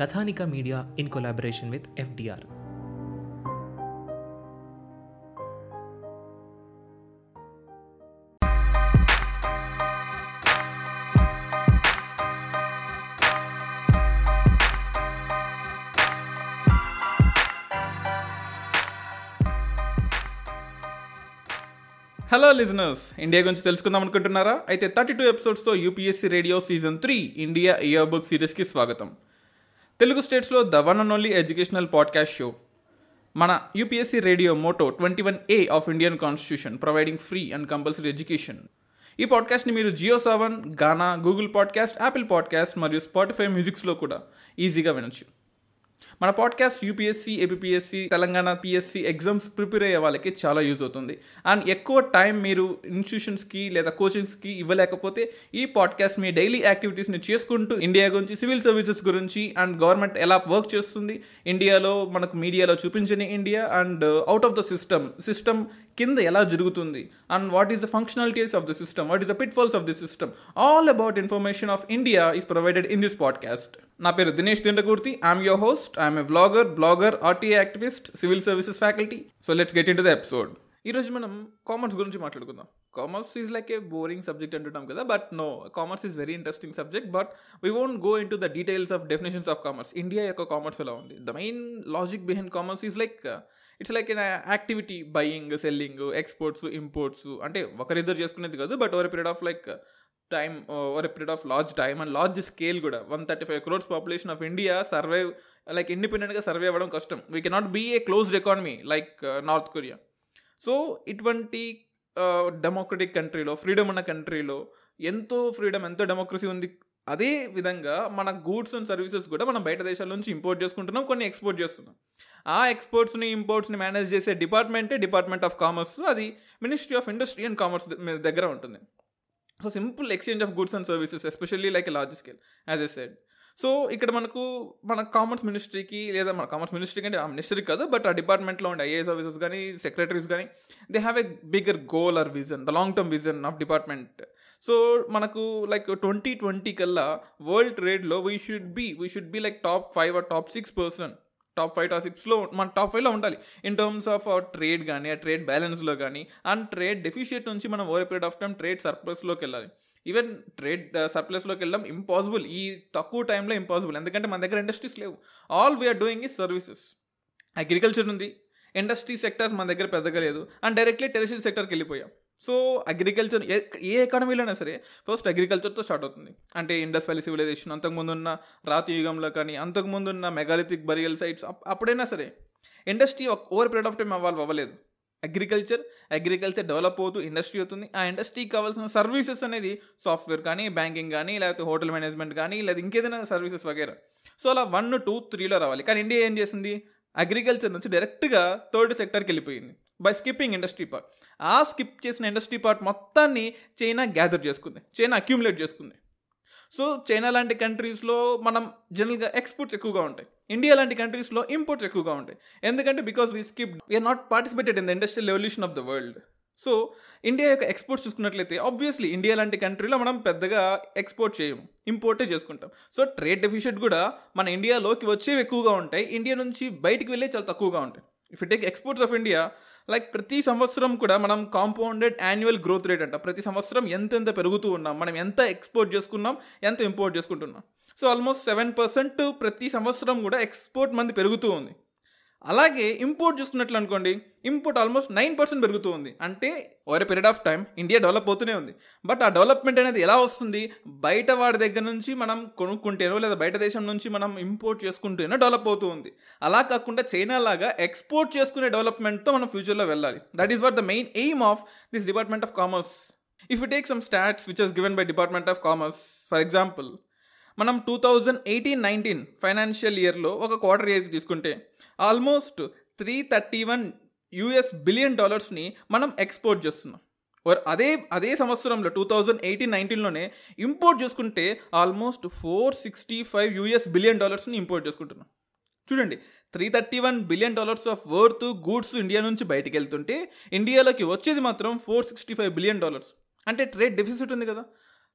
Kathanika media in collaboration with FDR. Hello listeners India గురించి తెలుసుకుందాం అనుకుంటున్నారా? అయితే thirty two ఎపిసోడ్స్తో UPSC radio season three India year book సిరీస్కి స్వాగతం. తెలుగు స్టేట్స్లో the one and only educational podcast show. మన UPSC radio motto twenty one A of Indian constitution providing free and compulsory education. ఈ పాడ్కాస్ట్ని మీరు JioSaavn Gaana Google podcast Apple podcast మరియు Spotify మ్యూజిక్స్లో కూడా ఈజీగా వినొచ్చు. మన podcast UPSC APSC Telangana PSC exams prepare అయ్యే వాళ్ళకి చాలా యూజ్ అవుతుంది. అండ్ ఎక్కువ టైం మీరు ఇన్స్టిట్యూషన్స్కి లేదా కోచింగ్స్కి ఇవ్వలేకపోతే ఈ పాడ్కాస్ట్ మీ డైలీ యాక్టివిటీస్ని చేసుకుంటూ ఇండియా గురించి సివిల్ సర్వీసెస్ గురించి అండ్ గవర్నమెంట్ ఎలా వర్క్ చేస్తుంది ఇండియాలో మనకు మీడియాలో చూపించని India and out of the system system కింద ఎలా జరుగుతుంది? And what is the functionalities of the system what is the pitfalls of the system all about information of India is provided in this podcast నా పేరు Dinesh Dindakurthi. I'm your host I'm a blogger blogger RTA activist civil services faculty so let's get into the episode ఈ రోజు మనం commerce గురించి మాట్లాడుకుందాం. Commerce is like a boring subject అంటుంటాం కదా but no commerce is very interesting subject but we won't go into the details of definitions of commerce India యొక్క commerce ఎలా ఉంది? The main logic behind commerce is like it's like an activity buying selling exports imports అంటే ఒకరిద్దరు చేసుకునేది కాదు but over period of like time over period of large time and large scale కూడా. One thirty five crores population of India survive like ఇండిపెండెంట్గా survey అవ్వడం కష్టం. We cannot be a closed economy like North Korea so ఇటువంటి democratic కంట్రీలో freedom ఉన్న కంట్రీలో ఎంతో freedom ఎంతో డెమోక్రసీ ఉంది అదే విధంగా మన గూడ్స్ అండ్ సర్వీసెస్ కూడా మనం బయట దేశాల నుంచి ఇంపోర్ట్ చేసుకుంటున్నాం కొన్ని ఎక్స్పోర్ట్ చేస్తున్నాం. ఆ ఎక్స్పోర్ట్స్ని ఇంపోర్ట్స్ని మేనేజ్ చేసే డిపార్ట్మెంటే డిపార్ట్మెంట్ ఆఫ్ కామర్స్ అది ministry of industry and commerce దగ్గర ఉంటుంది. So simple exchange of goods and services especially like large scale as a said so ఇక్కడ మనకు మన కామర్స్ మినిస్ట్రీకి లేదా మన కామర్స్ మినిస్ట్రీ అంటే ఆ మినిస్ట్రీ కాదు బట్ ఆ డిపార్ట్మెంట్లో ఉండే ఐఏఎస్ ఆఫీసర్స్ కానీ సెక్రటరీస్ కానీ they have a bigger goal or vision the long term vision of department so మనకు లైక్ ట్వంటీ ట్వంటీ కల్లా world ట్రేడ్లో we should be we should be like top five or top six person top five top సిక్స్లో మన top ఫైవ్లో ఉండాలి. In terms of trade కానీ ఆ trade బ్యాలెన్స్లో కానీ and trade deficit నుంచి మనం over period of time trade సర్ప్లస్లోకి వెళ్ళాలి. ఈవెన్ ట్రేడ్ సర్ప్లస్లోకి వెళ్ళడం ఇంపాసిబుల్ ఈ తక్కువ టైంలో ఇంపాసిబుల్ ఎందుకంటే మన దగ్గర ఇండస్ట్రీస్ లేవు. ఆల్ వీఆర్ డూయింగ్ ఈ సర్వీసెస్ అగ్రికల్చర్ ఉంది. ఇండస్ట్రీ సెక్టర్ మన దగ్గర పెద్దగా లేదు. అండ్ డైరెక్ట్లీ టెరిషియల్ సెక్టర్కి వెళ్ళిపోయాం. సో అగ్రికల్చర్ ఏ ఏ ఎకానమీలోనే సరే ఫస్ట్ అగ్రికల్చర్తో స్టార్ట్ అవుతుంది. అంటే ఇండస్ వ్యాలీ సివిలైజేషన్ అంతకుముందు ఉన్న రాతి యుగంలో కానీ అంతకుముందు ఉన్న మెగాలిథిక్ బరియల్ సైట్స్ అప్పుడైనా సరే industry over period of time అవ్వాలి అవ్వలేదు. అగ్రికల్చర్ అగ్రికల్చర్ డెవలప్ అవుతూ ఇండస్ట్రీ అవుతుంది. ఆ ఇండస్ట్రీకి కావాల్సిన సర్వీసెస్ అనేది సాఫ్ట్వేర్ కానీ బ్యాంకింగ్ కానీ లేకపోతే హోటల్ మేనేజ్మెంట్ కానీ లేదా ఇంకేదైనా సర్వీసెస్ వగేరా. సో అలా వన్ టూ త్రీలో రావాలి. కానీ ఇండియా ఏం చేసింది? అగ్రికల్చర్ నుంచి డైరెక్ట్గా థర్డ్ సెక్టర్కి వెళ్ళిపోయింది. బై స్కిప్పింగ్ ఇండస్ట్రీ పార్ట్ ఆ స్కిప్ చేసిన ఇండస్ట్రీ పార్ట్ మొత్తాన్ని చైనా గ్యాదర్ చేసుకుంది. చైనా అక్యూములేట్ చేసుకుంది. సో చైనా లాంటి కంట్రీస్లో మనం జనరల్గా ఎక్స్పోర్ట్స్ ఎక్కువగా ఉంటాయి. ఇండియా లాంటి కంట్రీస్లో ఇంపోర్ట్స్ ఎక్కువగా ఉంటాయి. ఎందుకంటే because we skip we're not participated in the industrial revolution of the world so India యొక్క ఎక్స్పోర్ట్స్ చూసుకున్నట్లయితే ఆబ్వియస్లీ ఇండియా లాంటి కంట్రీలో మనం పెద్దగా ఎక్స్పోర్ట్ చేయము ఇంపోర్టే చేసుకుంటాం. సో ట్రేడ్ డెఫిషియట్ కూడా మన ఇండియాలోకి వచ్చేవి ఎక్కువగా ఉంటాయి. ఇండియా నుంచి బయటికి వెళ్ళే చాలా తక్కువగా ఉంటాయి. If take exports of India like ప్రతి సంవత్సరం కూడా మనం కాంపౌండెడ్ యాన్యువల్ గ్రోత్ రేట్ అంట. ప్రతి సంవత్సరం ఎంతెంత పెరుగుతూ ఉన్నాం మనం ఎంత ఎక్స్పోర్ట్ చేసుకున్నాం ఎంత ఇంపోర్ట్ చేసుకుంటున్నాం. సో ఆల్మోస్ట్ సెవెన్ పర్సెంట్ ప్రతి సంవత్సరం కూడా ఎక్స్పోర్ట్ మంది పెరుగుతూ ఉంది. అలాగే ఇంపోర్ట్ చూసుకున్నట్లు అనుకోండి ఇంపోర్ట్ ఆల్మోస్ట్ నైన్ పర్సెంట్ పెరుగుతూ ఉంది. అంటే over period of time India develop అవుతూనే ఉంది. బట్ ఆ డెవలప్మెంట్ అనేది ఎలా వస్తుంది? బయట వాడి దగ్గర నుంచి మనం కొనుక్కుంటేనో లేదా బయట దేశం నుంచి మనం ఇంపోర్ట్ చేసుకుంటేనో డెవలప్ అవుతూ ఉంది. అలా కాకుండా చైనా లాగా ఎక్స్పోర్ట్ చేసుకునే డెవలప్మెంట్తో మనం ఫ్యూచర్లో వెళ్ళాలి. That is what the main aim of this department of commerce if you take some stats which is given by department of commerce for example మనం two thousand eighteen nineteen financial ఇయర్లో ఒక quarter ఇయర్కి తీసుకుంటే almost three thirty one US billion డాలర్స్ని మనం export చేస్తున్నాం. అదే అదే సంవత్సరంలో టూ థౌజండ్ ఎయిటీన్ నైన్టీన్లోనే ఇంపోర్ట్ చేసుకుంటే almost four sixty five US billion డాలర్స్ని import చేసుకుంటున్నాం. చూడండి three thirty one billion dollars of worth goods India నుంచి బయటకు వెళ్తుంటే ఇండియాలోకి వచ్చేది మాత్రం four sixty five billion dollars అంటే ట్రేడ్ డెఫిసిట్ ఉంది కదా.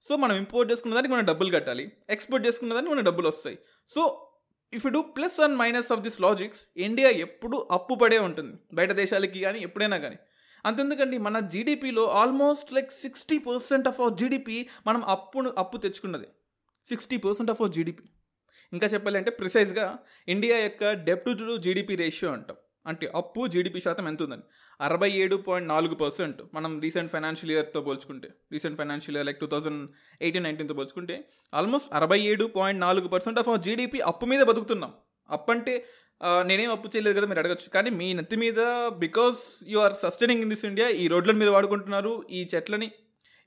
సో మనం ఇంపోర్ట్ చేసుకున్న దానికి మనం డబ్బులు కట్టాలి. ఎక్స్పోర్ట్ చేసుకున్న దానికి మనం డబ్బులు వస్తాయి. So if you do plus one minus of this logics India ఎప్పుడు అప్పు పడే ఉంటుంది. బయట దేశాలకి కానీ ఎప్పుడైనా కానీ అంతెందుకండి మన జీడిపిలో almost like sixty percent of our GDP మనం అప్పును అప్పు తెచ్చుకున్నది. Sixty percent of our GDP ఇంకా చెప్పాలంటే ప్రిసైజ్గా ఇండియా యొక్క డెప్ట్ టు జీడిపి రేషియో అంటాం. అంటే అప్పు జీడిపి శాతం ఎంత ఉందని అరవై ఏడు పాయింట్ నాలుగు పర్సెంట్. మనం రీసెంట్ ఫైనాన్షియల్ ఇయర్తో పోల్చుకుంటే recent financial year like two thousand eighteen నైన్టీన్తో పోల్చుకుంటే ఆల్మోస్ట్ అరవై ఏడు పాయింట్ నాలుగు పర్సెంట్ ఆఫ్ జీడిపి అప్పు మీద బతుకుతున్నాం. అప్పు అంటే నేనేం అప్పు చేయలేదు కదా మీరు అడగచ్చు. కానీ మీ నెత్తి మీద because you are sustaining in this India ఈ రోడ్లను మీరు వాడుకుంటున్నారు ఈ చెట్లని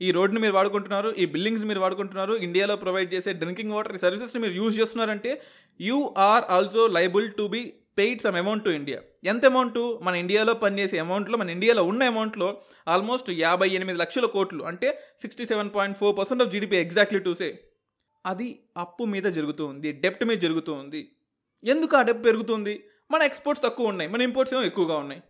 ఈ రోడ్ని మీరు వాడుకుంటున్నారు ఈ బిల్డింగ్స్ మీరు వాడుకుంటున్నారు ఇండియాలో ప్రొవైడ్ చేసే డ్రింకింగ్ వాటర్ ఈ సర్వీసెస్ని మీరు యూజ్ చేస్తున్నారంటే you are also liable to be paid some amount to India ఎంత అమౌంట్ మన ఇండియాలో పనిచేసే అమౌంట్లో మన ఇండియాలో ఉన్న అమౌంట్లో ఆల్మోస్ట్ యాభై ఎనిమిది లక్షల కోట్లు. అంటే sixty seven point four percent of GDP exactly టూసే అది అప్పు మీద జరుగుతూ ఉంది డెప్ట్ మీద జరుగుతూ ఉంది. ఎందుకు ఆ డెప్ట్ పెరుగుతుంది? మన ఎక్స్పోర్ట్స్ తక్కువ ఉన్నాయి మన ఇంపోర్ట్స్ ఏమో ఎక్కువగా ఉన్నాయి.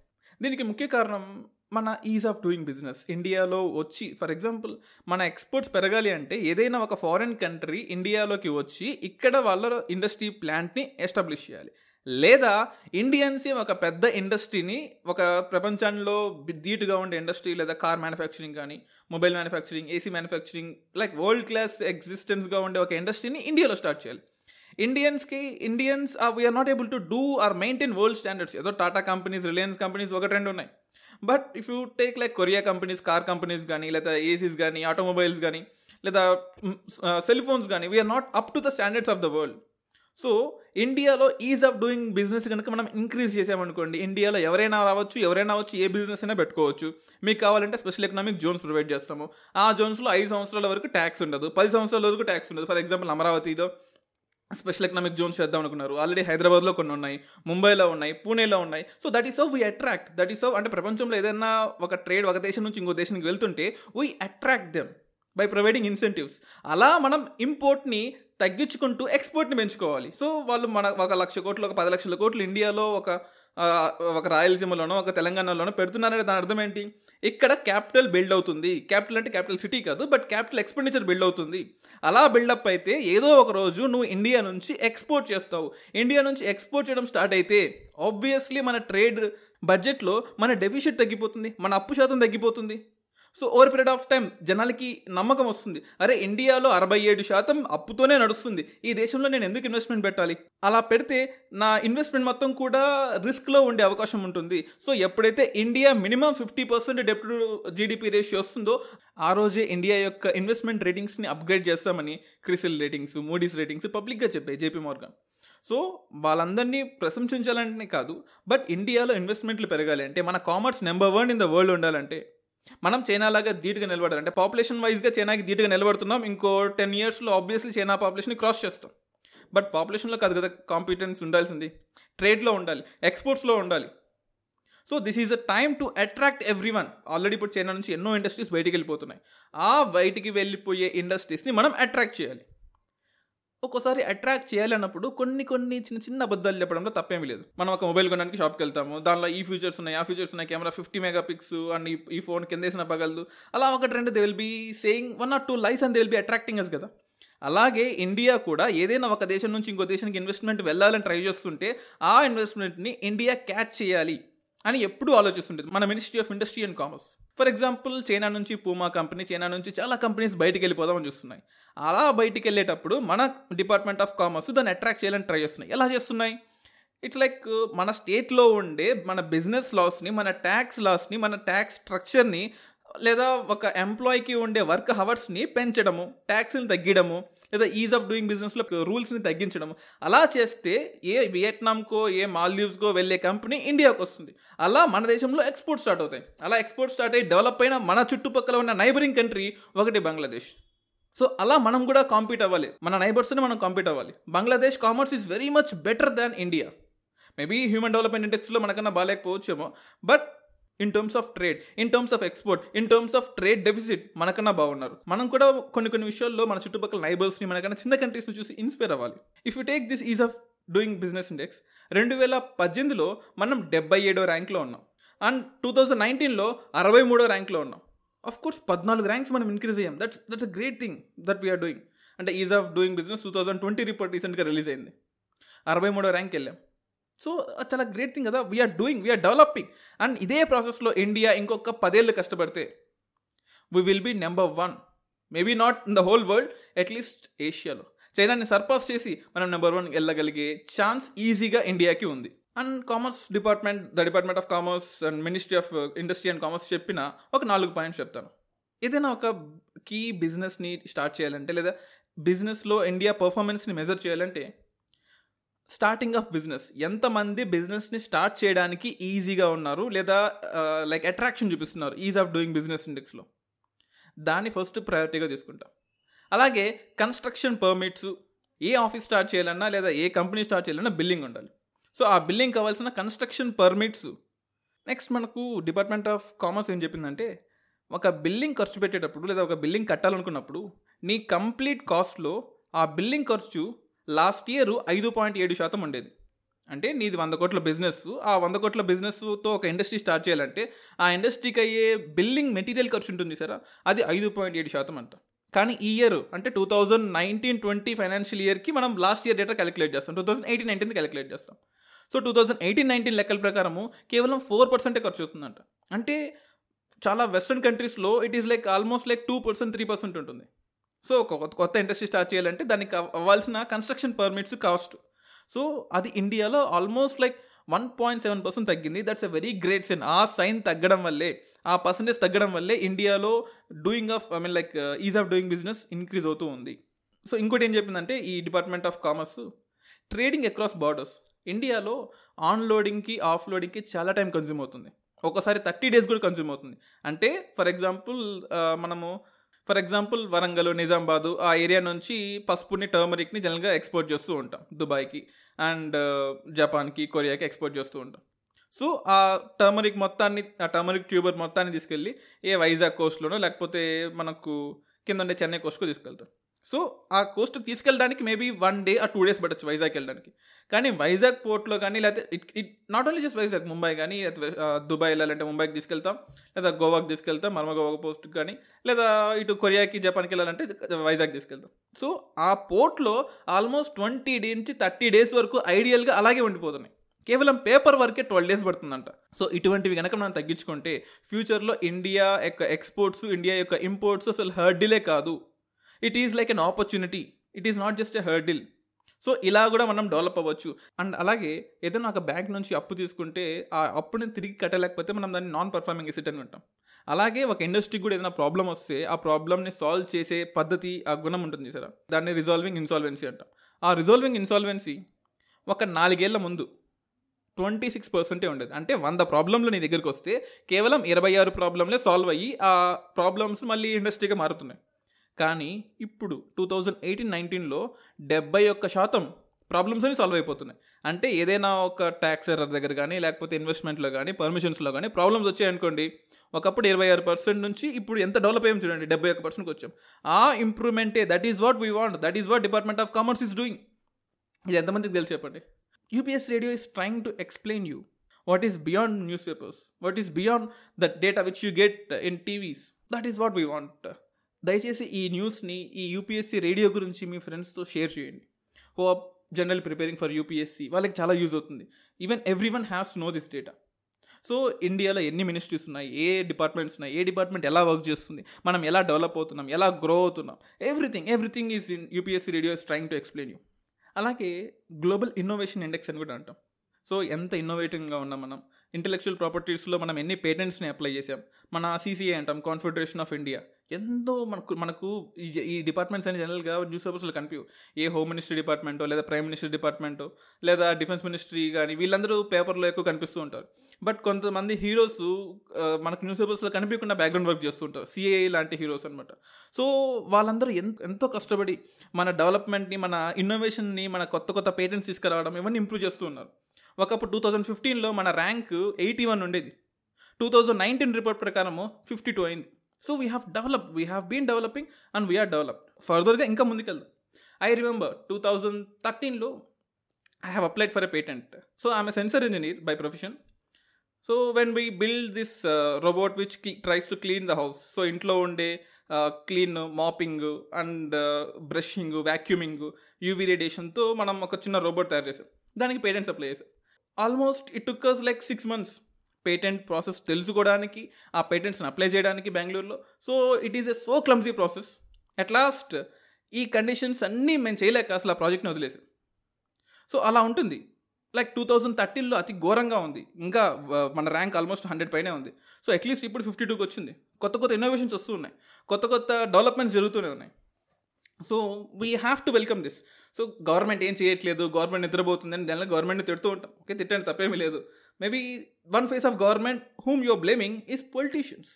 దీనికి ముఖ్య కారణం మన ఈజ్ ఆఫ్ డూయింగ్ బిజినెస్ ఇండియాలో వచ్చి ఫర్ ఎగ్జాంపుల్ మన ఎక్స్పోర్ట్స్ పెరగాలి అంటే ఏదైనా ఒక ఫారిన్ కంట్రీ ఇండియాలోకి వచ్చి ఇక్కడ వాళ్ళ ఇండస్ట్రీ ప్లాంట్ని ఎస్టాబ్లిష్ చేయాలి. లేదా ఇండియన్సే ఒక పెద్ద ఇండస్ట్రీని ఒక ప్రపంచంలో ధీటుగా ఉండే ఇండస్ట్రీ లేదా కార్ మ్యానుఫ్యాక్చరింగ్ కానీ mobile manufacturing AC manufacturing like world class ఎగ్జిస్టెన్స్గా ఉండే ఒక ఇండస్ట్రీని ఇండియాలో స్టార్ట్ చేయాలి. ఇండియన్స్కి Indians we're not able to do or maintain world standards ఏదో టాటా కంపెనీస్ రిలయన్స్ కంపెనీస్ ఒకటి రెండు ఉన్నాయి. But if you take like Korea companies car companies కానీ లేదా ఏసీస్ కానీ ఆటోమొబైల్స్ కానీ లేదా mm, సెల్ ఫోన్స్ uh, కానీ we're not up to the standards of the world so ఇండియాలో ఈజ్ ఆఫ్ డూయింగ్ బిజినెస్ కనుక మనం ఇంక్రీజ్ చేసామనుకోండి ఇండియాలో ఎవరైనా రావచ్చు ఎవరైనా వచ్చి ఏ బిజినెస్ అయినా పెట్టుకోవచ్చు. మీకు కావాలంటే స్పెషల్ ఎకనామిక్ జోన్స్ ప్రొవైడ్ చేస్తాము. ఆ జోన్స్లో ఐదు సంవత్సరాల వరకు ట్యాక్స్ ఉండదు. పది సంవత్సరాల వరకు ట్యాక్స్ ఉండదు. ఫర్ ఎగ్జాంపుల్ అమరావతిలో స్పెషల్ ఎకనామిక్ జోన్స్ చేద్దాం అనుకున్నారు. ఆల్రెడీ హైదరాబాద్లో కొన్ని ఉన్నాయి ముంబైలో ఉన్నాయి పూణేలో ఉన్నాయి. So that is how we attract that is how అంటే ప్రపంచంలో ఏదైనా ఒక ట్రేడ్ ఒక దేశం నుంచి ఇంకో దేశానికి వెళ్తుంటే we attract them by providing incentives అలా మనం ఇంపోర్ట్ని తగ్గించుకుంటూ ఎక్స్పోర్ట్ని పెంచుకోవాలి. సో వాళ్ళు మన ఒక లక్ష కోట్లు ఒక పది లక్షల కోట్లు ఇండియాలో ఒక ఒక రాయలసీమలోనో ఒక తెలంగాణలోనో పెడుతున్నారంటే దాని అర్థం ఏంటి? ఇక్కడ క్యాపిటల్ బిల్డ్ అవుతుంది. క్యాపిటల్ అంటే క్యాపిటల్ సిటీ కాదు బట్ క్యాపిటల్ ఎక్స్పెండిచర్ బిల్డ్ అవుతుంది. అలా బిల్డప్ అయితే ఏదో ఒక రోజు నువ్వు ఇండియా నుంచి ఎక్స్పోర్ట్ చేస్తావు. ఇండియా నుంచి ఎక్స్పోర్ట్ చేయడం స్టార్ట్ అయితే ఆబ్వియస్లీ మన ట్రేడ్ బడ్జెట్లో మన డెఫిషిట్ తగ్గిపోతుంది మన అప్పు శాతం తగ్గిపోతుంది. So over period of time జనాలకి నమ్మకం వస్తుంది. అరే ఇండియాలో అరవై ఏడు శాతం అప్పుతోనే నడుస్తుంది. ఈ దేశంలో నేను ఎందుకు ఇన్వెస్ట్మెంట్ పెట్టాలి? అలా పెడితే నా ఇన్వెస్ట్మెంట్ మొత్తం కూడా రిస్క్లో ఉండే అవకాశం ఉంటుంది. సో ఎప్పుడైతే ఇండియా మినిమం ఫిఫ్టీ పర్సెంట్ డెప్ట్ జీడిపి రేషియో వస్తుందో ఆ రోజే ఇండియా యొక్క ఇన్వెస్ట్మెంట్ రేటింగ్స్ని అప్గ్రేడ్ చేస్తామని క్రిసిల్ రేటింగ్స్ మూడీస్ రేటింగ్స్ పబ్లిక్గా చెప్పాయి జేపీ మార్గం సో వాళ్ళందరినీ ప్రశంసించాలని కాదు బట్ ఇండియాలో ఇన్వెస్ట్మెంట్లు పెరగాలి. అంటే మన commerce number one in the world ఉండాలంటే మనం చైనా లాగా ధీటుగా నిలబడాలి. అంటే పాపులేషన్ వైజ్గా చైనాకి ధీటుగా నిలబడుతున్నాం. ఇంకో టెన్ ఇయర్స్లో ఆబ్వియస్లీ చైనా పాపులేషన్ని క్రాస్ చేస్తాం. బట్ పాపులేషన్లో కాదు కదా కాంపిటెన్స్ ఉండాల్సింది. ట్రేడ్లో ఉండాలి. ఎక్స్పోర్ట్స్లో ఉండాలి. So this is a time to attract everyone already ఇప్పుడు చైనా నుంచి ఎన్నో ఇండస్ట్రీస్ బయటికి వెళ్ళిపోతున్నాయి. ఆ బయటికి వెళ్ళిపోయే ఇండస్ట్రీస్ని మనం అట్రాక్ట్ చేయాలి. ఒక్కోసారి అట్రాక్ట్ చేయాలన్నప్పుడు కొన్ని కొన్ని చిన్న చిన్న అబద్ధాలు చెప్పడంలో తప్పేమీ లేదు. మనం ఒక మొబైల్ కొనడానికి షాప్కి వెళ్తాము. దానిలో ఈ ఫీచర్స్ ఉన్నాయి ఆ ఫీచర్స్ ఉన్నాయి camera fifty mega pics and ఈ- ఫోన్ కింద వేసిన పగలదు. అలా ఒకటి రెండు they will be saying one or two lies and they will be attracting us కదా. అలాగే ఇండియా కూడా ఏదైనా ఒక దేశం నుంచి ఇంకో దేశానికి ఇన్వెస్ట్మెంట్ వెళ్ళాలని ట్రై చేస్తుంటే ఆ ఇన్వెస్ట్మెంట్ని ఇండియా క్యాచ్ చేయాలి అని ఎప్పుడూ ఆలోచిస్తుంటుంది మన ministry of industry and commerce. For example China నుంచి పూమా కంపెనీ చైనా నుంచి చాలా కంపెనీస్ బయటికి వెళ్ళిపోదామని చూస్తున్నాయి. అలా బయటికి వెళ్ళేటప్పుడు మన డిపార్ట్మెంట్ ఆఫ్ కామర్స్ దాన్ని అట్రాక్ట్ చేయాలని ట్రై చేస్తున్నాయి. ఎలా చేస్తున్నాయి? ఇట్స్ లైక్ మన స్టేట్లో ఉండే మన బిజినెస్ లాస్ని మన ట్యాక్స్ లాస్ని మన ట్యాక్స్ స్ట్రక్చర్ని లేదా ఒక ఎంప్లాయీకి ఉండే వర్క్ హవర్స్ని పెంచడము ట్యాక్స్ని తగ్గించడము లేదా ఈజ్ ఆఫ్ డూయింగ్ బిజినెస్లో రూల్స్ని తగ్గించడం. అలా చేస్తే ఏ వియట్నాంకో ఏ మాల్దీవ్స్కో వెళ్ళే కంపెనీ ఇండియాకు వస్తుంది. అలా మన దేశంలో ఎక్స్పోర్ట్ స్టార్ట్ అవుతాయి. అలా ఎక్స్పోర్ట్ స్టార్ట్ అయ్యి డెవలప్ అయిన మన చుట్టుపక్కల ఉన్న నైబరింగ్ కంట్రీ ఒకటి బంగ్లాదేశ్ సో అలా మనం కూడా కాంపీట్ అవ్వాలి. మన నైబర్స్ని మనం కాంపీట్ అవ్వాలి. Bangladesh commerce is very much better than India maybe human development ఇండెక్స్లో మనకన్నా బాగాలేకపోవచ్చేమో but in terms of trade in terms of export in terms of trade deficit మనకన్నా బాగున్నారు. మనం కూడా కొన్ని కొన్ని విషయాల్లో మన చుట్టుపక్కల నైబర్స్ని మనకన్నా చిన్న కంట్రీస్ని చూసి ఇన్స్పైర్ అవ్వాలి. If you take this ease of doing business index రెండు వేల పద్దెనిమిదిలో మనం డెబ్బై ఏడో ర్యాంక్లో ఉన్నాం. అండ్ టూ థౌజండ్ నైన్టీన్లో అరవై మూడో ర్యాంక్లో ఉన్నాం. ఆఫ్ కోర్స్ పద్నాలుగు ర్యాంక్స్ మనం ఇంక్రీజ్ అయ్యాం. That's that's a great thing that we are doing అంటే ease of doing business two thousand twenty report రీసెంట్గా రిలీజ్ అయింది. అరవై మూడో ర్యాంక్ వెళ్ళాం. సో చాలా గ్రేట్ థింగ్ కదా. We are doing we are developing and ఇదే ప్రాసెస్లో ఇండియా ఇంకొక పదేళ్ళు కష్టపడితే we will be number one maybe not in the whole world at least ఏషియాలో చైనాని సర్పాస్ చేసి మనం నెంబర్ వన్ వెళ్ళగలిగే ఛాన్స్ ఈజీగా ఇండియాకి ఉంది. And commerce department the department of commerce and ministry of industry and commerce చెప్పిన ఒక నాలుగు పాయింట్స్ చెప్తాను. ఏదైనా ఒక కీ బిజినెస్ని స్టార్ట్ చేయాలంటే లేదా బిజినెస్లో ఇండియా పర్ఫార్మెన్స్ని మెజర్ చేయాలంటే స్టార్టింగ్ ఆఫ్ బిజినెస్ ఎంతమంది బిజినెస్ని స్టార్ట్ చేయడానికి ఈజీగా ఉన్నారు లేదా లైక్ అట్రాక్షన్ చూపిస్తున్నారు ఈజ్ ఆఫ్ డూయింగ్ బిజినెస్ ఇండెక్స్లో దాన్ని ఫస్ట్ ప్రయారిటీగా తీసుకుంటాం. అలాగే కన్స్ట్రక్షన్ పర్మిట్స్ ఏ ఆఫీస్ స్టార్ట్ చేయాలన్నా లేదా ఏ కంపెనీ స్టార్ట్ చేయాలన్నా బిల్లింగ్ ఉండాలి. సో ఆ బిల్లింగ్ కావాల్సిన కన్స్ట్రక్షన్ పర్మిట్స్ నెక్స్ట్ మనకు డిపార్ట్మెంట్ ఆఫ్ కామర్స్ ఏం చెప్పిందంటే ఒక బిల్డింగ్ ఖర్చు పెట్టేటప్పుడు లేదా ఒక బిల్డింగ్ కట్టాలనుకున్నప్పుడు నీ కంప్లీట్ కాస్ట్లో ఆ బిల్డింగ్ ఖర్చు లాస్ట్ ఇయర్ ఐదు పాయింట్ ఏడు శాతం ఉండేది. అంటే నీది వంద కోట్ల బిజినెస్ ఆ వంద కోట్ల బిజినెస్తో ఒక ఇండస్ట్రీ స్టార్ట్ చేయాలంటే ఆ ఇండస్ట్రీకి అయ్యే బిల్డింగ్ మెటీరియల్ ఖర్చు ఉంటుంది సరే. అది ఐదు పాయింట్ ఏడు శాతం అంట. కానీ ఈ ఇయర్ అంటే two thousand nineteen twenty financial ఇయర్కి మనం లాస్ట్ ఇయర్ డేటా క్యాలిక్యులేట్ చేస్తాం. Two thousand eighteen nineteen calculate చేస్తాం. So two thousand eighteen nineteen లెక్కల ప్రకారము కేవలం ఫోర్ పర్సెంటే ఖర్చు అవుతుందంట. అంటే చాలా వెస్ట్రన్ కంట్రీస్లో it is like almost like two percent three percent ఉంటుంది. సో ఒక కొత్త ఇండస్ట్రీ స్టార్ట్ చేయాలంటే దానికి అవ్వాల్సిన కన్స్ట్రక్షన్ పర్మిట్స్ కాస్ట్ సో అది ఇండియాలో almost like one point seven percent తగ్గింది. That's a very great sign ఆ సైన్ తగ్గడం వల్లే ఆ పర్సంటేజ్ తగ్గడం వల్లే ఇండియాలో doing of I mean like ease of doing business increase అవుతూ ఉంది. సో ఇంకోటి ఏం చెప్పిందంటే ఈ department of commerce trading across borders ఇండియాలో ఆన్లోడింగ్కి ఆఫ్లోడింగ్కి ఆఫ్ లోడింగ్కి చాలా టైం కన్జ్యూమ్ అవుతుంది. ఒకసారి థర్టీ డేస్ కూడా కన్జ్యూమ్ అవుతుంది. అంటే ఫర్ ఎగ్జాంపుల్ uh, మనము ఫర్ ఎగ్జాంపుల్ వరంగల్ నిజామాబాదు ఆ ఏరియా నుంచి పసుపుని టర్మరిక్ని జనరల్గా ఎక్స్పోర్ట్ చేస్తూ ఉంటాం దుబాయ్కి అండ్ జపాన్కి కొరియాకి ఎక్స్పోర్ట్ చేస్తూ ఉంటాం. సో ఆ టర్మరిక్ మొత్తాన్ని ఆ టర్మరిక్ ట్యూబర్ మొత్తాన్ని తీసుకెళ్ళి ఏ వైజాగ్ కోస్ట్లోనో లేకపోతే మనకు కింద ఉండే చెన్నై కోస్ట్కు తీసుకెళ్తాం సో ఆ కోస్ట్కి తీసుకెళ్ళడానికి మేబీ వన్ డే ఆ టూ డేస్ పట్టచ్చు వైజాగ్ వెళ్ళడానికి. కానీ వైజాగ్ పోర్ట్లో కానీ లేకపోతే it it not only just Vizag Mumbai కానీ లేకపోతే దుబాయ్ వెళ్ళాలంటే ముంబైకి తీసుకెళ్తాం లేదా గోవాకి తీసుకెళ్తాం మర్మ గోవా పోస్ట్కి కానీ లేదా ఇటు కొరియాకి జపాన్కి వెళ్ళాలంటే వైజాగ్ తీసుకెళ్తాం. సో ఆ పోర్ట్లో ఆల్మోస్ట్ ట్వంటీ డే నుంచి థర్టీ డేస్ వరకు ఐడియల్గా అలాగే ఉండిపోతున్నాయి. కేవలం పేపర్ వర్కే ట్వెల్వ్ డేస్ పడుతుందంట. సో ఇటువంటివి కనుక మనం తగ్గించుకుంటే ఫ్యూచర్లో ఇండియా యొక్క ఎక్స్పోర్ట్స్ ఇండియా యొక్క ఇంపోర్ట్స్ అసలు హర్డిలే కాదు. It is like an opportunity it is not just a hurdle so ఇలా కూడా మనం డెవలప్ అవ్వచ్చు. అండ్ అలాగే ఏదైనా ఒక బ్యాంక్ నుంచి అప్పు తీసుకుంటే ఆ అప్పుని తిరిగి కట్టలేకపోతే మనం దాన్ని నాన్ పర్ఫార్మింగ్ ఎసిట్ అని అంటాం. అలాగే ఒక ఇండస్ట్రీకి కూడా ఏదైనా ప్రాబ్లం వస్తే ఆ ప్రాబ్లమ్ని సాల్వ్ చేసే పద్ధతి ఆ గుణం ఉంటుంది సార్ దాన్ని రిజాల్వింగ్ ఇన్సాల్వెన్సీ అంటాం. ఆ రిజాల్వింగ్ ఇన్సాల్వెన్సీ ఒక నాలుగేళ్ళ ముందు ట్వంటీ సిక్స్ పర్సెంటే ఉండేది. అంటే వంద ప్రాబ్లంలు నీ దగ్గరికి వస్తే కేవలం ఇరవై ఆరు ప్రాబ్లంలే సాల్వ్ అయ్యి ఆ ప్రాబ్లమ్స్ మళ్ళీ ఇండస్ట్రీగా మారుతున్నాయి. కానీ ఇప్పుడు టూ థౌజండ్ ఎయిటీన్ నైన్టీన్లో డెబ్బై ఒక్క శాతం ప్రాబ్లమ్స్ అని సాల్వ్ అయిపోతున్నాయి. అంటే ఏదైనా ఒక ట్యాక్స్ ఎర్రర్ దగ్గర కానీ లేకపోతే ఇన్వెస్ట్మెంట్లో కానీ పర్మిషన్స్లో కానీ ప్రాబ్లమ్స్ వచ్చాయనుకోండి ఒకప్పుడు ఇరవై ఆరు పర్సెంట్ నుంచి ఇప్పుడు ఎంత డెవలప్ అయ్యాం చూడండి డెబ్బై ఒక్క పర్సెంట్కి వచ్చాం. ఆ ఇంప్రూవ్మెంటే that is what we want that is what department of commerce is doing ఇది ఎంతమందికి తెలిసి చెప్పండి? UPS radio is trying to explain you what is beyond news papers what is beyond that data which you get in TVs that is what we want దయచేసి ఈ న్యూస్ని ఈ UPSC radio గురించి మీ ఫ్రెండ్స్తో షేర్ చేయండి. హో జనరల్ ప్రిపేరింగ్ ఫర్ యూపీఎస్సీ వాళ్ళకి చాలా యూజ్ అవుతుంది. Even every one has to know this data so ఇండియాలో ఎన్ని మినిస్ట్రీస్ ఉన్నాయి? ఏ డిపార్ట్మెంట్స్ ఉన్నాయి? ఏ డిపార్ట్మెంట్ ఎలా వర్క్ చేస్తుంది? మనం ఎలా డెవలప్ అవుతున్నాం? ఎలా గ్రో అవుతున్నాం? Everything everything is in UPSC radio is trying to explain you అలాగే గ్లోబల్ ఇన్నోవేషన్ ఇండెక్స్ అని కూడా అంటాం. సో ఎంత ఇన్నోవేటివ్గా ఉన్నాం మనం. ఇంటలెక్చువల్ ప్రాపర్టీస్లో మనం ఎన్ని పేటెంట్స్ని అప్లై చేసాం మన సీసీఏ అంటాం కాన్ఫెడరేషన్ ఆఫ్ ఇండియా ఎంతో మనకు మనకు ఈ డిపార్ట్మెంట్స్ అని జనరల్గా న్యూస్ పేపర్స్లో కనిపించవు ఏ హోమ్ మినిస్ట్రీ డిపార్ట్మెంటో లేదా ప్రైమ్ మినిస్టర్ డిపార్ట్మెంటో లేదా డిఫెన్స్ మినిస్ట్రీ కానీ వీళ్ళందరూ పేపర్లో ఎక్కువ కనిపిస్తూ ఉంటారు. బట్ కొంతమంది హీరోస్ మనకు న్యూస్ పేపర్స్లో కనిపించకుండా బ్యాక్గ్రౌండ్ వర్క్ చేస్తుంటారు సిఏ లాంటి హీరోస్ అనమాట సో వాళ్ళందరూ ఎంత ఎంతో కష్టపడి మన డెవలప్మెంట్ని మన ఇన్నోవేషన్ని మన కొత్త కొత్త పేటెంట్స్ తీసుకురావడం ఇవన్నీ ఇంప్రూవ్ చేస్తూ ఉన్నారు. ఒకప్పుడు టూ థౌజండ్ ఫిఫ్టీన్లో మన ర్యాంక్ ఎయిటీ వన్ ఉండేది. టూ థౌజండ్ నైన్టీన్ రిపోర్ట్ ప్రకారము ఫిఫ్టీ టూ అయింది. So we have develop we have been developing and we are develop ఫర్దర్గా ఇంకా ముందుకెళ్దాం. I remember two thousand థర్టీన్లో I have applied for a patent so I'm a sensor engineer by profession so when we build this robot which tries to clean the house so ఇంట్లో ఉండే clean mopping and brushing vacuuming UV రేడియేషన్తో మనం ఒక చిన్న robot తయారు చేసాం. దానికి patents apply చేసాం. Almost it took us like six months patent process తెలుసుకోవడానికి ఆ పేటెంట్స్ని అప్లై చేయడానికి బెంగళూరులో. So it is a so clumsy process at last ఈ కండిషన్స్ అన్నీ మేము చేయలేక అసలు ఆ ప్రాజెక్ట్ని వదిలేసాం. సో అలా ఉంటుంది. లైక్ టూ థౌజండ్ థర్టీన్లో అతి ఘోరంగా ఉంది. ఇంకా మన ర్యాంక్ ఆల్మోస్ట్ హండ్రెడ్ పైనే ఉంది. సో అట్లీస్ట్ ఇప్పుడు ఫిఫ్టీ టూకి వచ్చింది. కొత్త కొత్త ఇన్నోవేషన్స్ వస్తూ ఉన్నాయి. కొత్త కొత్త డెవలప్మెంట్స్ జరుగుతూనే ఉన్నాయి. So we have to welcome this so government ఏం చేయట్లేదు గవర్నమెంట్ నిద్రపోతుందని దానిలో గవర్నమెంట్ని తిడుతూ ఉంటాం. ఓకే తిట్టండి తప్పేమీ లేదు. Maybe one face of government whom your blaming is politicians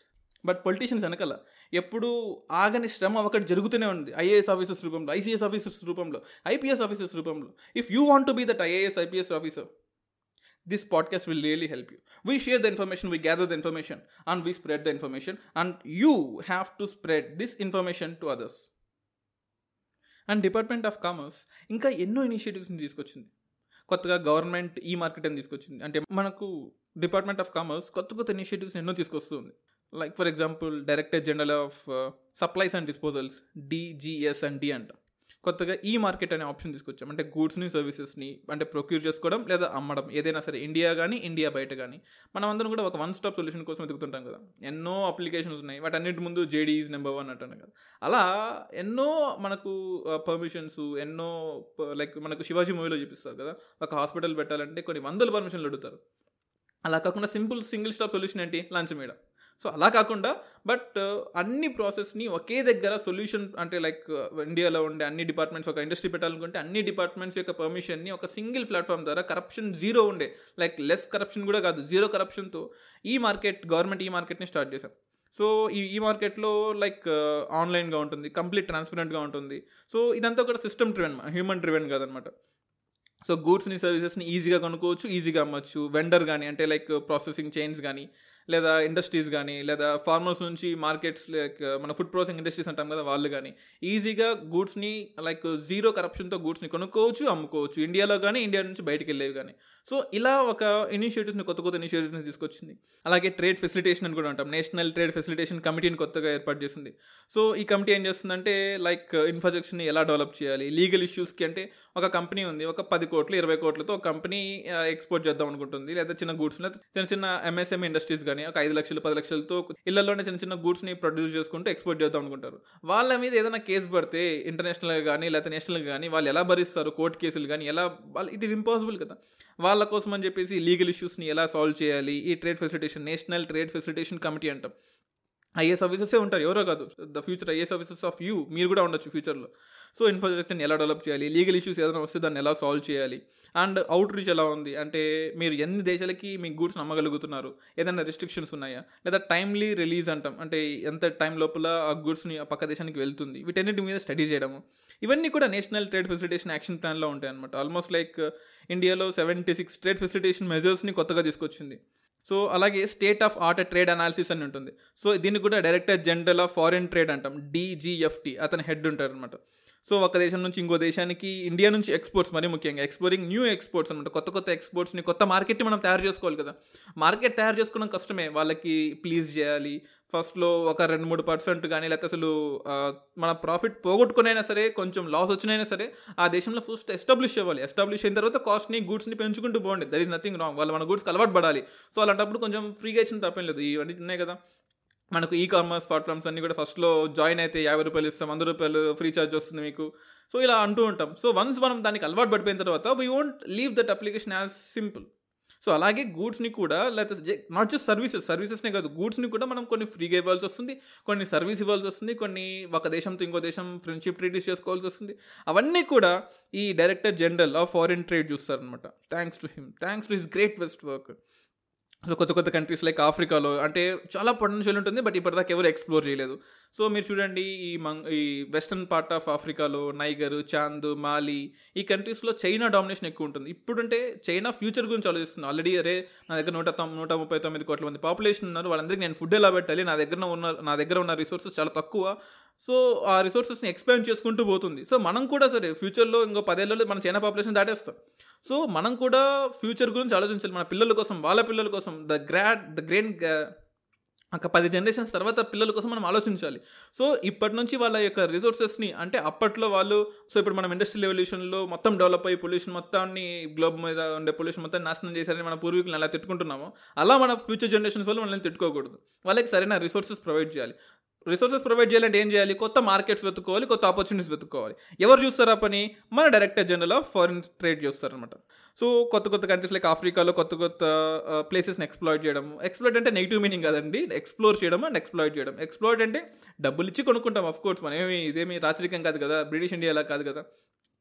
but politicians వెనకాల ఎప్పుడు ఆగని శ్రమ ఒకటి జరుగుతూనే ఉంది. ఐఏఎస్ ఆఫీసర్స్ రూపంలో ఐసీఎస్ ఆఫీసర్స్ రూపంలో ఐపీఎస్ ఆఫీసర్స్ రూపంలో. If you want to be that IAS IPS officer this podcast will really help you we share the information we gather the information and we spread the information and you have to spread this information to others and department of commerce ఇంకా ఎన్నో ఇనిషియేటివ్స్ని తీసుకొచ్చింది. కొత్తగా government ఈ market అని తీసుకొచ్చింది. అంటే మనకు department of commerce కొత్త కొత్త ఇనిషియేటివ్స్ ఎన్నో తీసుకొస్తుంది. Like for example director general of uh, supplies and disposals DGS and D అంట. కొత్తగా ఈ మార్కెట్ అనే ఆప్షన్ తీసుకొచ్చాం. అంటే గూడ్స్ని సర్వీసెస్ని అంటే ప్రొక్యూర్ చేసుకోవడం లేదా అమ్మడం ఏదైనా సరే ఇండియా కానీ ఇండియా బయట కానీ మనం అందరం కూడా ఒక వన్ స్టాప్ సొల్యూషన్ కోసం వెతుకుతుంటాం కదా. ఎన్నో అప్లికేషన్స్ ఉన్నాయి. వాటన్నిటి ముందు జేడీఈస్ నెంబర్ వన్ అంటాను కదా. అలా ఎన్నో మనకు పర్మిషన్స్ ఎన్నో లైక్ మనకు శివాజీ మూవీలో చూపిస్తారు కదా. ఒక హాస్పిటల్ పెట్టాలంటే కొన్ని వందల పర్మిషన్లు అడుగుతారు. అలా కాకుండా సింపుల్ సింగిల్ స్టాప్ సొల్యూషన్ ఏంటి? లంచ్ మేడం సో అలా కాకుండా బట్ uh, అన్ని ప్రాసెస్ని ఒకే దగ్గర సొల్యూషన్ అంటే లైక్ ఇండియాలో uh, ఉండే అన్ని డిపార్ట్మెంట్స్ ఒక ఇండస్ట్రీ పెట్టాలనుకుంటే అన్ని డిపార్ట్మెంట్స్ యొక్క పర్మిషన్ని ఒక సింగిల్ ప్లాట్ఫామ్ ద్వారా కరప్షన్ జీరో ఉండే. లైక్ లెస్ కరప్షన్ కూడా కాదు జీరో కరప్షన్తో ఈ మార్కెట్ గవర్నమెంట్ ఈ మార్కెట్ని స్టార్ట్ చేశాం. సో ఈ ఈ మార్కెట్లో లైక్ ఆన్లైన్గా ఉంటుంది కంప్లీట్ ట్రాన్స్పరెంట్గా ఉంటుంది. సో ఇదంతా కూడా సిస్టమ్ డ్రివెన్ హ్యూమన్ డ్రివెన్ కాదనమాట. సో గూడ్స్ని సర్వీసెస్ని ఈజీగా కొనుక్కోవచ్చు ఈజీగా అమ్మచ్చు. వెండర్ కానీ అంటే లైక్ ప్రాసెసింగ్ చైన్స్ కానీ లేదా ఇండస్ట్రీస్ కానీ లేదా ఫార్మర్స్ నుంచి మార్కెట్స్ లైక్ uh, మన ఫుడ్ ప్రాసెసింగ్ ఇండస్ట్రీస్ అంటాం కదా వాళ్ళు కానీ ఈజీగా గూడ్స్ని లైక్ జీరో కరప్షన్తో గూడ్స్ని కొనుక్కోవచ్చు అమ్ముకోవచ్చు. ఇండియాలో కానీ ఇండియా నుంచి బయటకు వెళ్ళేవి కానీ సో ఇలా ఒక ఇనిషియేటివ్స్ని కొత్త కొత్త ఇనిషియేటివ్స్ని తీసుకొచ్చింది. అలాగే ట్రేడ్ ఫెసిలిటేషన్ అని కూడా అంటాం. నేషనల్ ట్రేడ్ ఫెసిలిటేషన్ కమిటీని కొత్తగా ఏర్పాటు చేసింది. సో ఈ కమిటీ ఏం చేస్తుందంటే లైక్ ఇన్ఫ్రాస్ట్రక్చర్ని uh, ఎలా డెవలప్ చేయాలి? లీగల్ ఇష్యూస్కి అంటే ఒక కంపెనీ ఉంది ఒక పది కోట్లు ఇరవై కోట్లతో కంపెనీ ఎక్స్పోర్ట్ uh, చేద్దాం అనుకుంటుంది. లేదా చిన్న గూడ్స్ చిన్న చిన్న ఎంఎస్ఎంఈ ఇండస్ట్రీస్ కానీ ఒక ఐదు లక్షలు పది లక్షలతో ఇళ్ళలోనే చిన్న చిన్న గూడ్స్ని ప్రొడ్యూస్ చేసుకుంటూ ఎక్స్పోర్ట్ చేద్దాం అనుకుంటారు. వాళ్ళ మీద ఏదైనా కేసు పడితే ఇంటర్నేషనల్గా కానీ లేకపోతే నేషనల్గా కానీ వాళ్ళు ఎలా భరిస్తారు కోర్టు కేసులు కానీ ఎలా వాళ్ళు ఇట్ ఈస్ ఇంపాసిబుల్ కదా. వాళ్ళ కోసం అని చెప్పేసి లీగల్ ఇష్యూస్ని ఎలా సాల్వ్ చేయాలి? ఈ trade facilitation national trade facilitation committee అంటాం. ఐఏఎస్ ఆఫీసర్సే ఉంటారు. ఎవరో కాదు. The future IAS officers of you. మీరు కూడా ఉండొచ్చు ఫ్యూచర్లో. సో ఇన్ఫ్రాస్ట్రక్చర్ని ఎలా డెవలప్ చేయాలి? లీగల్ ఇష్యూస్ ఏదైనా వస్తే దాన్ని ఎలా సాల్వ్ చేయాలి? అండ్ అవుట్ రీచ్ ఎలా ఉంది? అంటే మీరు ఎన్ని దేశాలకి మీ గూడ్స్ నమ్మగలుగుతున్నారు? ఏదైనా రిస్ట్రిక్షన్స్ ఉన్నాయా? లేదా టైమ్లీ రిలీజ్ అంటాం. అంటే ఎంత టైం లోపల ఆ గూడ్స్ని ఆ పక్క దేశానికి వెళ్తుంది? వీటన్నిటి మీద స్టడీ చేయడము. ఇవన్నీ కూడా నేషనల్ ట్రేడ్ ఫెసిలిటేషన్ యాక్షన్ ప్లాన్లో ఉంటాయి అనమాట ఆల్మోస్ట్ లైక్ ఇండియాలో సెవెంటీ సిక్స్ ట్రేడ్ ఫెసిలిటేషన్ మెజర్స్ని కొత్తగా తీసుకొచ్చింది. సో అలాగే state of art trade analysis అని ఉంటుంది. సో దీన్ని కూడా director general of foreign trade అంటాం. డీజీఎఫ్టీ అతని హెడ్ ఉంటారు అనమాట సో ఒక దేశం నుంచి ఇంకో దేశానికి ఇండియా నుంచి ఎక్స్పోర్ట్స్ మరీ ముఖ్యంగా ఎక్స్పోరింగ్ న్యూ ఎక్స్పోర్ట్స్ అనమాట కొత్త కొత్త ఎక్స్పోర్ట్స్ని కొత్త మార్కెట్ని మనం తయారు చేసుకోవాలి కదా. మార్కెట్ తయారు చేసుకోవడం కష్టమే. వాళ్ళకి ప్లీజ్ చేయాలి. ఫస్ట్లో ఒక రెండు మూడు పర్సెంట్ కానీ లేకపోతే అసలు మన ప్రాఫిట్ పోగొట్టుకునైనా సరే కొంచెం లాస్ వచ్చినైనా సరే ఆ దేశంలో ఫస్ట్ ఎస్టాబ్లిష్ అవ్వాలి. ఎస్టాబ్లిష్ అయిన తర్వాత కాస్ట్ని గూడ్స్ని పెంచుకుంటూ పోండి. దర్ ఈస్ నథింగ్ రాంగ్ వాళ్ళు మన గూడ్స్కి అలవాటు పడాలి. సో అలాంటప్పుడు కొంచెం ఫ్రీగా ఇచ్చిన తప్పేం లేదు. ఇవన్నీ ఉన్నాయి కదా. మనకు ఈ కామర్స్ ప్లాట్ఫామ్స్ అన్నీ కూడా ఫస్ట్లో జాయిన్ అయితే యాభై రూపాయలు ఇస్తాం వంద రూపాయలు ఫ్రీ ఛార్జ్ వస్తుంది మీకు. సో ఇలా అంటూ ఉంటాం. సో వన్స్ మనం దానికి అలవాటు పడిపోయిన తర్వాత we won't leave that application as simple so అలాగే గూడ్స్ని కూడా లేకపోతే నాట్ జస్ట్ సర్వీసెస్ సర్వీసెస్నే కాదు గూడ్స్ని కూడా మనం కొన్ని ఫ్రీగా ఇవ్వాల్సి వస్తుంది కొన్ని సర్వీస్ ఇవ్వాల్సి వస్తుంది కొన్ని ఒక దేశంతో ఇంకో దేశం ఫ్రెండ్షిప్ ట్రీటీస్ చేసుకోవాల్సి వస్తుంది. అవన్నీ కూడా ఈ director general of foreign trade చూస్తారనమాట thanks to him thanks to his great vast work so కొత్త కొత్త కంట్రీస్ లైక్ ఆఫ్రికాలో అంటే చాలా పొటెన్షియల్ ఉంటుంది బట్ ఇప్పటిదాకా ఎవరు ఎక్స్ప్లోర్ చేయలేదు. సో మీరు చూడండి ఈ మంగ్ ఈ వెస్టర్న్ పార్ట్ ఆఫ్ ఆఫ్రికాలో నైగర్ చాంద్ మాలి ఈ కంట్రీస్లో చైనా డామినేషన్ ఎక్కువ ఉంటుంది. ఇప్పుడంటే చైనా ఫ్యూచర్ గురించి ఆలోచిస్తుంది. ఆల్రెడీ అరే నా దగ్గర నూట నూట ముప్పై తొమ్మిది కోట్ల మంది పాపులేషన్ ఉన్నారు వాళ్ళందరికీ నేను ఫుడ్ ఎలా పెట్టాలి? నా దగ్గర ఉన్న నా దగ్గర ఉన్న రిసోర్సెస్ చాలా తక్కువ. సో ఆ రిసోర్సెస్ని ఎక్స్పాండ్ చేసుకుంటూ పోతుంది. సో మనం కూడా సరే ఫ్యూచర్లో ఇంకో పదేళ్ళలో మన చైనా పాపులేషన్ దాటేస్తాం. సో మనం కూడా ఫ్యూచర్ గురించి ఆలోచించాలి. మన పిల్లల కోసం వాళ్ళ పిల్లల కోసం ద గ్రాడ్ ద గ్రేట్ ఒక పది జనరేషన్స్ తర్వాత పిల్లల కోసం మనం ఆలోచించాలి. సో ఇప్పటి నుంచి వాళ్ళ యొక్క రిసోర్సెస్ని అంటే అప్పట్లో వాళ్ళు సో ఇప్పుడు మనం ఇండస్ట్రియల్ రెవల్యూషన్లో మొత్తం డెవలప్ అయ్యి పొల్యూషన్ మొత్తాన్ని గ్లోబ్ మీద ఉండే పొల్యూషన్ మొత్తం నాశనం చేశారని మన పూర్వీకులు ఎలా తిట్టుకుంటున్నామో అలా మన ఫ్యూచర్ జనరేషన్స్ వాళ్ళు మనల్ని తిట్టుకోకూడదు. వాళ్ళకి సరైన రిసోర్సెస్ ప్రొవైడ్ చేయాలి. రిసోర్సెస్ ప్రొవైడ్ చేయాలంటే ఏం చేయాలి? కొత్త మార్కెట్స్ వెతుక్కోవాలి కొత్త ఆపర్చునిటీస్ వెతుక్కోవాలి. ఎవరు చూస్తారా పని? మన director general of foreign trade చూస్తారనమాట so కొత్త కొత్త కంట్రీస్ లైక్ ఆఫ్రికాలో కొత్త కొత్త uh, ప్లేసెస్ని ఎక్స్ప్లోర్ చేయడం. ఎక్స్ప్లోర్ అంటే నెగిటివ్ మీనింగ్ కదండి. ఎక్స్ప్లోర్ చేయడం అండ్ ఎక్స్ప్లోర్ చేయడం. ఎక్స్ప్లోర్ అంటే డబ్బులు ఇచ్చి కొనుక్కుంటాం అఫ్ కోర్స్ మనం ఏమి ఇదేమి రాచరికం కాదు కదా. బ్రిటిష్ ఇండియాలా కాదు కదా.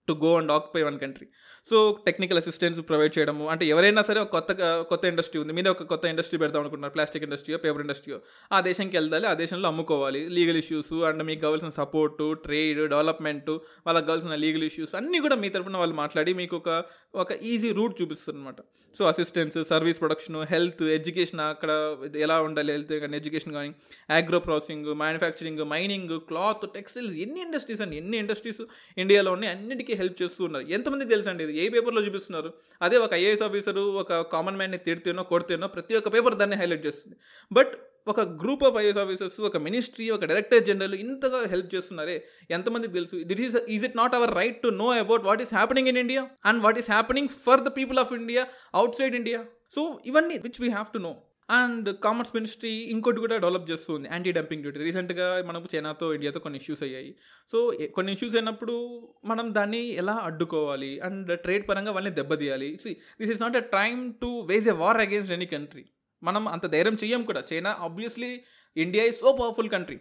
To go and occupy one country so technical assistance provide చేయడము. అంటే ఎవరైనా సరే ఒక కొత్త కొత్త ఇండస్ట్రీ ఉంది. మీరే ఒక కొత్త ఇండస్ట్రీ పెడదాం అనుకుంటున్నారు. ప్లాస్టిక్ ఇండస్ట్రీయో పేపర్ ఇండస్ట్రీయో ఆ దేశంకి వెళ్ళాలి ఆ దేశంలో అమ్ముకోవాలి. లీగల్ ఇష్యూస్ అండ్ మీకు కావాల్సిన సపోర్టు ట్రేడ్ డెవలప్మెంట్ వాళ్ళకి కావాల్సిన లీగల్ ఇష్యూస్ అన్నీ కూడా మీ తరఫున వాళ్ళు మాట్లాడి మీకు ఒక ఒక ఈజీ రూట్ చూపిస్తారు అనమాట so assistance service production health education అక్కడ ఎలా ఉండాలి? హెల్త్ కానీ ఎడ్యుకేషన్ కానీ agro processing manufacturing mining cloth textiles ఎన్ని ఇండస్ట్రీస్ అండి? ఎన్ని ఇండస్ట్రీస్ ఇండియాలో ఉన్నాయి? అన్నిటికీ హెల్ప్ చేస్తూ ఉన్నారు. ఎంతమందికి తెలుసు అండి ఇది? ఏ పేపర్లో చూపిస్తున్నారు? అదే ఒక ఐఏఎస్ ఆఫీసరు ఒక కామన్ మ్యాన్ని తిడితేనో కొడితేనో ప్రతి ఒక్క పేపర్ దాన్ని హైలైట్ చేస్తుంది. బట్ ఒక గ్రూప్ ఆఫ్ ఐఏఎస్ ఆఫీసర్స్ ఒక మినిస్ట్రీ ఒక డైరెక్టర్ జనరల్ ఇంతగా హెల్ప్ చేస్తున్నారే ఎంతమందికి తెలుసు? That is is it not our right to know about what is happening in India and what is happening for the people of India outside India so ఇవన్నీ which we have to know and commerce ministry ఇంకోటి కూడా develop చేస్తుంది anti dumping duty రీసెంట్గా మనకు చైనాతో ఇండియాతో కొన్ని issues అయ్యాయి. So కొన్ని ఇష్యూస్ అయినప్పుడు మనం దాన్ని ఎలా అడ్డుకోవాలి? అండ్ ట్రేడ్ పరంగా వాళ్ళని దెబ్బతీయాలి. See this is not a time to wage a war against any country మనం అంత ధైర్యం చెయ్యం కూడా. China obviously India is so powerful country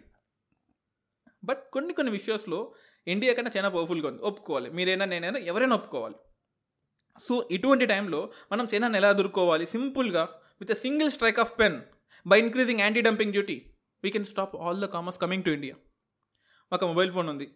but కొన్ని కొన్ని విషయాస్లో ఇండియా కన్నా చైనా పవర్ఫుల్గా ఉంది. ఒప్పుకోవాలి. మీరైనా నేనైనా ఎవరైనా ఒప్పుకోవాలి. సో ఇటువంటి టైంలో మనం చైనాని ఎలా ఎదుర్కోవాలి? సింపుల్గా with a single strike of pen by increasing anti dumping duty we can stop all the commerce coming to India ఒక మొబైల్ ఫోన్ ఉంది.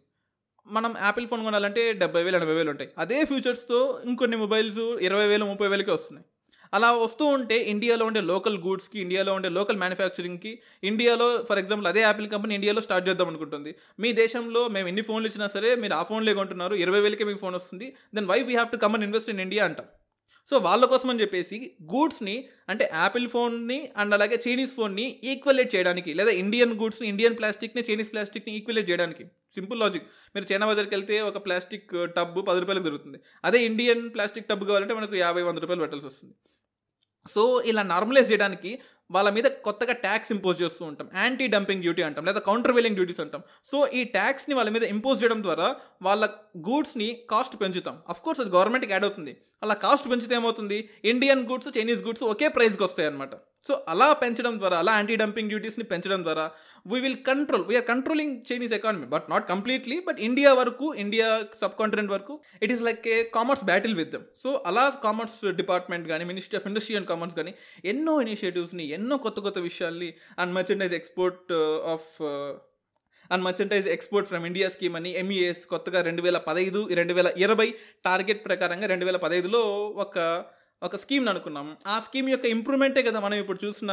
మనం యాపిల్ ఫోన్ కొనాలంటే డెబ్బై వేలు ఎనభై వేలు ఉంటాయి. అదే ఫ్యూచర్స్తో ఇంకొన్ని మొబైల్స్ ఇరవై వేలు ముప్పై వేలకి వస్తున్నాయి. అలా వస్తూ ఉంటే ఇండియాలో ఉండే లోకల్ గూడ్స్కి ఇండియాలో ఉండే లోకల్ మ్యానుఫ్యాక్చరింగ్కి ఇండియాలో ఫర్ ఎగ్జాంపుల్ అదే యాపిల్ కంపెనీ ఇండియాలో స్టార్ట్ చేద్దాం అనుకుంటుంది. మీ దేశంలో మేము ఎన్ని ఫోన్లు ఇచ్చినా సరే మీరు ఆ ఫోన్లే కొంటున్నారు. ఇరవై వేలకే మీకు ఫోన్ వస్తుంది. Then why we have to come and invest in India అంటాం. సో వాళ్ళ కోసం అని చెప్పేసి గూడ్స్ని అంటే యాపిల్ ఫోన్ని అండ్ అలాగే చైనీస్ ఫోన్ని ఈక్వలేట్ చేయడానికి లేదా ఇండియన్ గూడ్స్ని ఇండియన్ ప్లాస్టిక్ని చైనీస్ ప్లాస్టిక్ని ఈక్వలేట్ చేయడానికి. Simple logic. మీరు చైనా బజార్కి వెళ్తే ఒక ప్లాస్టిక్ uh, టబ్ పది రూపాయలకు దొరుకుతుంది. అదే ఇండియన్ ప్లాస్టిక్ టబ్ కావాలంటే మనకు యాభై వంద రూపాయలు పెట్టాల్సి వస్తుంది. సో ఇలా నార్మలైజ్ చేయడానికి వాళ్ళ మీద కొత్తగా ట్యాక్స్ ఇంపోజ్ చేస్తూ ఉంటాం. యాంటీ డంపింగ్ డ్యూటీ అంటాం లేదా కౌంటర్ వెలింగ్ డ్యూటీస్ అంటాం. సో ఈ ట్యాక్స్ని వాళ్ళ మీద ఇంపోజ్ చేయడం ద్వారా వాళ్ళ గూడ్స్ని కాస్ట్ పెంచుతాం. అఫ్ కోర్స్ అది గవర్నమెంట్కి యాడ్ అవుతుంది. అలా కాస్ట్ పెంచితే ఏమవుతుంది? ఇండియన్ గూడ్స్ చైనీస్ గూడ్స్ ఒకే ప్రైస్కి వస్తాయి అనమాట సో అలా పెంచడం ద్వారా అలా యాంటీ డంపింగ్ డ్యూటీస్ని పెంచడం ద్వారా we will control we're controlling Chinese economy but not completely but India వరకు ఇండియా సబ్ కాంటినెంట్ వరకు it is like a commerce battle with them so అలా కామర్స్ డిపార్ట్మెంట్ కానీ ministry of industry and commerce కానీ ఎన్నో ఇనిషియేటివ్స్ని ఎన్నో కొత్త కొత్త విషయాల్ని and merchandise export of and merchandise export from India scheme అని ఎంఈఎస్ కొత్తగా రెండు వేల పదహైదు రెండు వేల ఇరవై టార్గెట్ ప్రకారంగా రెండు వేల పదహైదులో ఒక ఒక స్కీమ్ అనుకున్నాం. ఆ స్కీమ్ యొక్క ఇంప్రూవ్మెంటే కదా మనం ఇప్పుడు చూసిన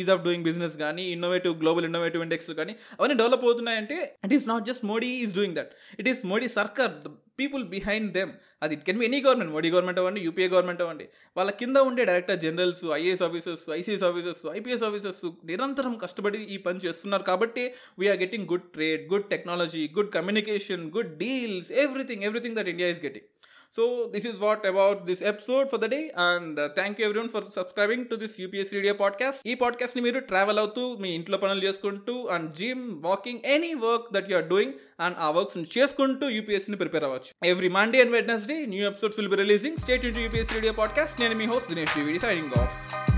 ఈజ్ ఆఫ్ డూయింగ్ బిజినెస్ కానీ ఇన్నోవేటివ్ గ్లోబల్ ఇన్నోవేటివ్ ఇండెక్స్ కానీ అవన్నీ develop అవుతున్నాయంటే it is not just Modi is doing that it is Modi sarkar people behind them అది it can be any government Modi government అవ్వండి UPA government అవ్వండి. వాళ్ళ కింద ఉండే director generals IAS officers ICS officers IPS officers నిరంతరం కష్టపడి ఈ పని చేస్తున్నారు కాబట్టి we're getting good trade good technology good communication good deals everything everything that India is getting so this is what about this episode for the day and thank you everyone for subscribing to this UPS radio podcast ఈ పాడ్కాస్ట్ని మీరు travel అవుతూ మీ ఇంట్లో పనులు చేసుకుంటూ and gym walking any work that you are doing and ఆ works చేసుకుంటూ యూపీఎస్ని ప్రిపేర్ అవ్వచ్చు. Every Monday and Wednesday new episodes will be releasing state UPS radio podcast నేను మీ హోస్ట్ దినేష్ సైనింగ్ ఆఫ్